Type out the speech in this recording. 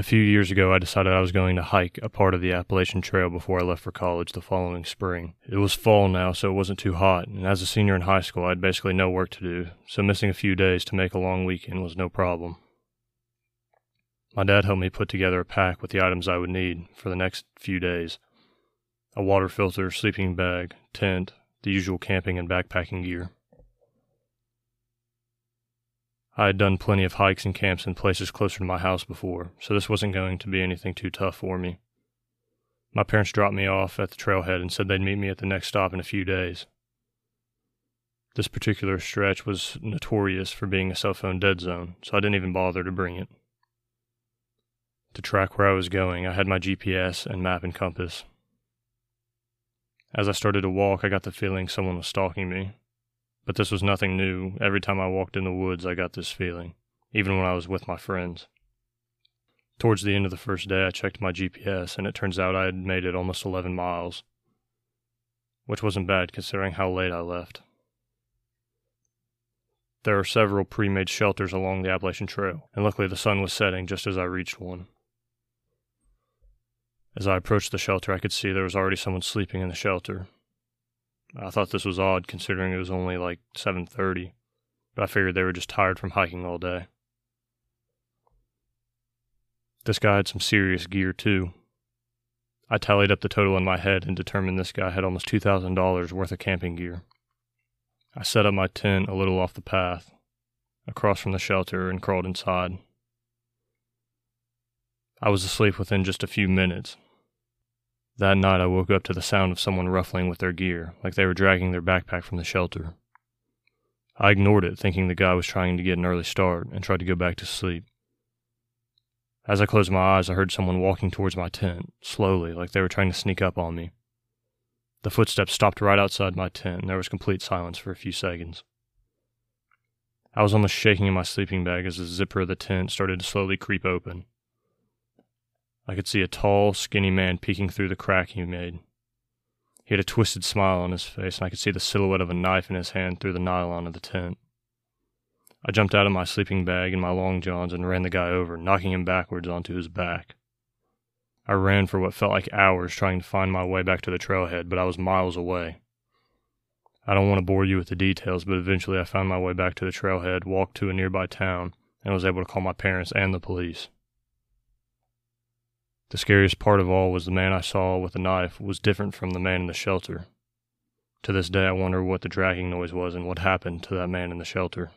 A few years ago, I decided I was going to hike a part of the Appalachian Trail before I left for college the following spring. It was fall now, so it wasn't too hot, and as a senior in high school, I had basically no work to do, so missing a few days to make a long weekend was no problem. My dad helped me put together a pack with the items I would need for the next few days a water filter, sleeping bag, tent, the usual camping and backpacking gear. I had done plenty of hikes and camps in places closer to my house before, so this wasn't going to be anything too tough for me. My parents dropped me off at the trailhead and said they'd meet me at the next stop in a few days. This particular stretch was notorious for being a cell phone dead zone, so I didn't even bother to bring it. To track where I was going, I had my GPS and map and compass. As I started to walk, I got the feeling someone was stalking me, but this was nothing new. Every time I walked in the woods, I got this feeling, even when I was with my friends. Towards the end of the first day, I checked my GPS, and it turns out I had made it almost 11 miles, which wasn't bad considering how late I left. There are several pre made shelters along the Appalachian Trail, and luckily the sun was setting just as I reached one. As I approached the shelter, I could see there was already someone sleeping in the shelter, I thought this was odd considering it was only like 7:30, but I figured they were just tired from hiking all day. This guy had some serious gear too. I tallied up the total in my head and determined this guy had almost $2,000 worth of camping gear. I set up my tent a little off the path, across from the shelter, and crawled inside. I was asleep within just a few minutes, that night I woke up to the sound of someone ruffling with their gear, like they were dragging their backpack from the shelter. I ignored it, thinking the guy was trying to get an early start, and tried to go back to sleep. As I closed my eyes, I heard someone walking towards my tent, slowly, like they were trying to sneak up on me. The footsteps stopped right outside my tent, and there was complete silence for a few seconds. I was almost shaking in my sleeping bag as the zipper of the tent started to slowly creep open. I could see a tall, skinny man peeking through the crack he made. He had a twisted smile on his face, and I could see the silhouette of a knife in his hand through the nylon of the tent. I jumped out of my sleeping bag and my long johns and ran the guy over, knocking him backwards onto his back. I ran for what felt like hours trying to find my way back to the trailhead, but I was miles away. I don't want to bore you with the details, but eventually I found my way back to the trailhead, walked to a nearby town, and was able to call my parents and the police. The scariest part of all was the man I saw with the knife was different from the man in the shelter. To this day, I wonder what the dragging noise was and what happened to that man in the shelter.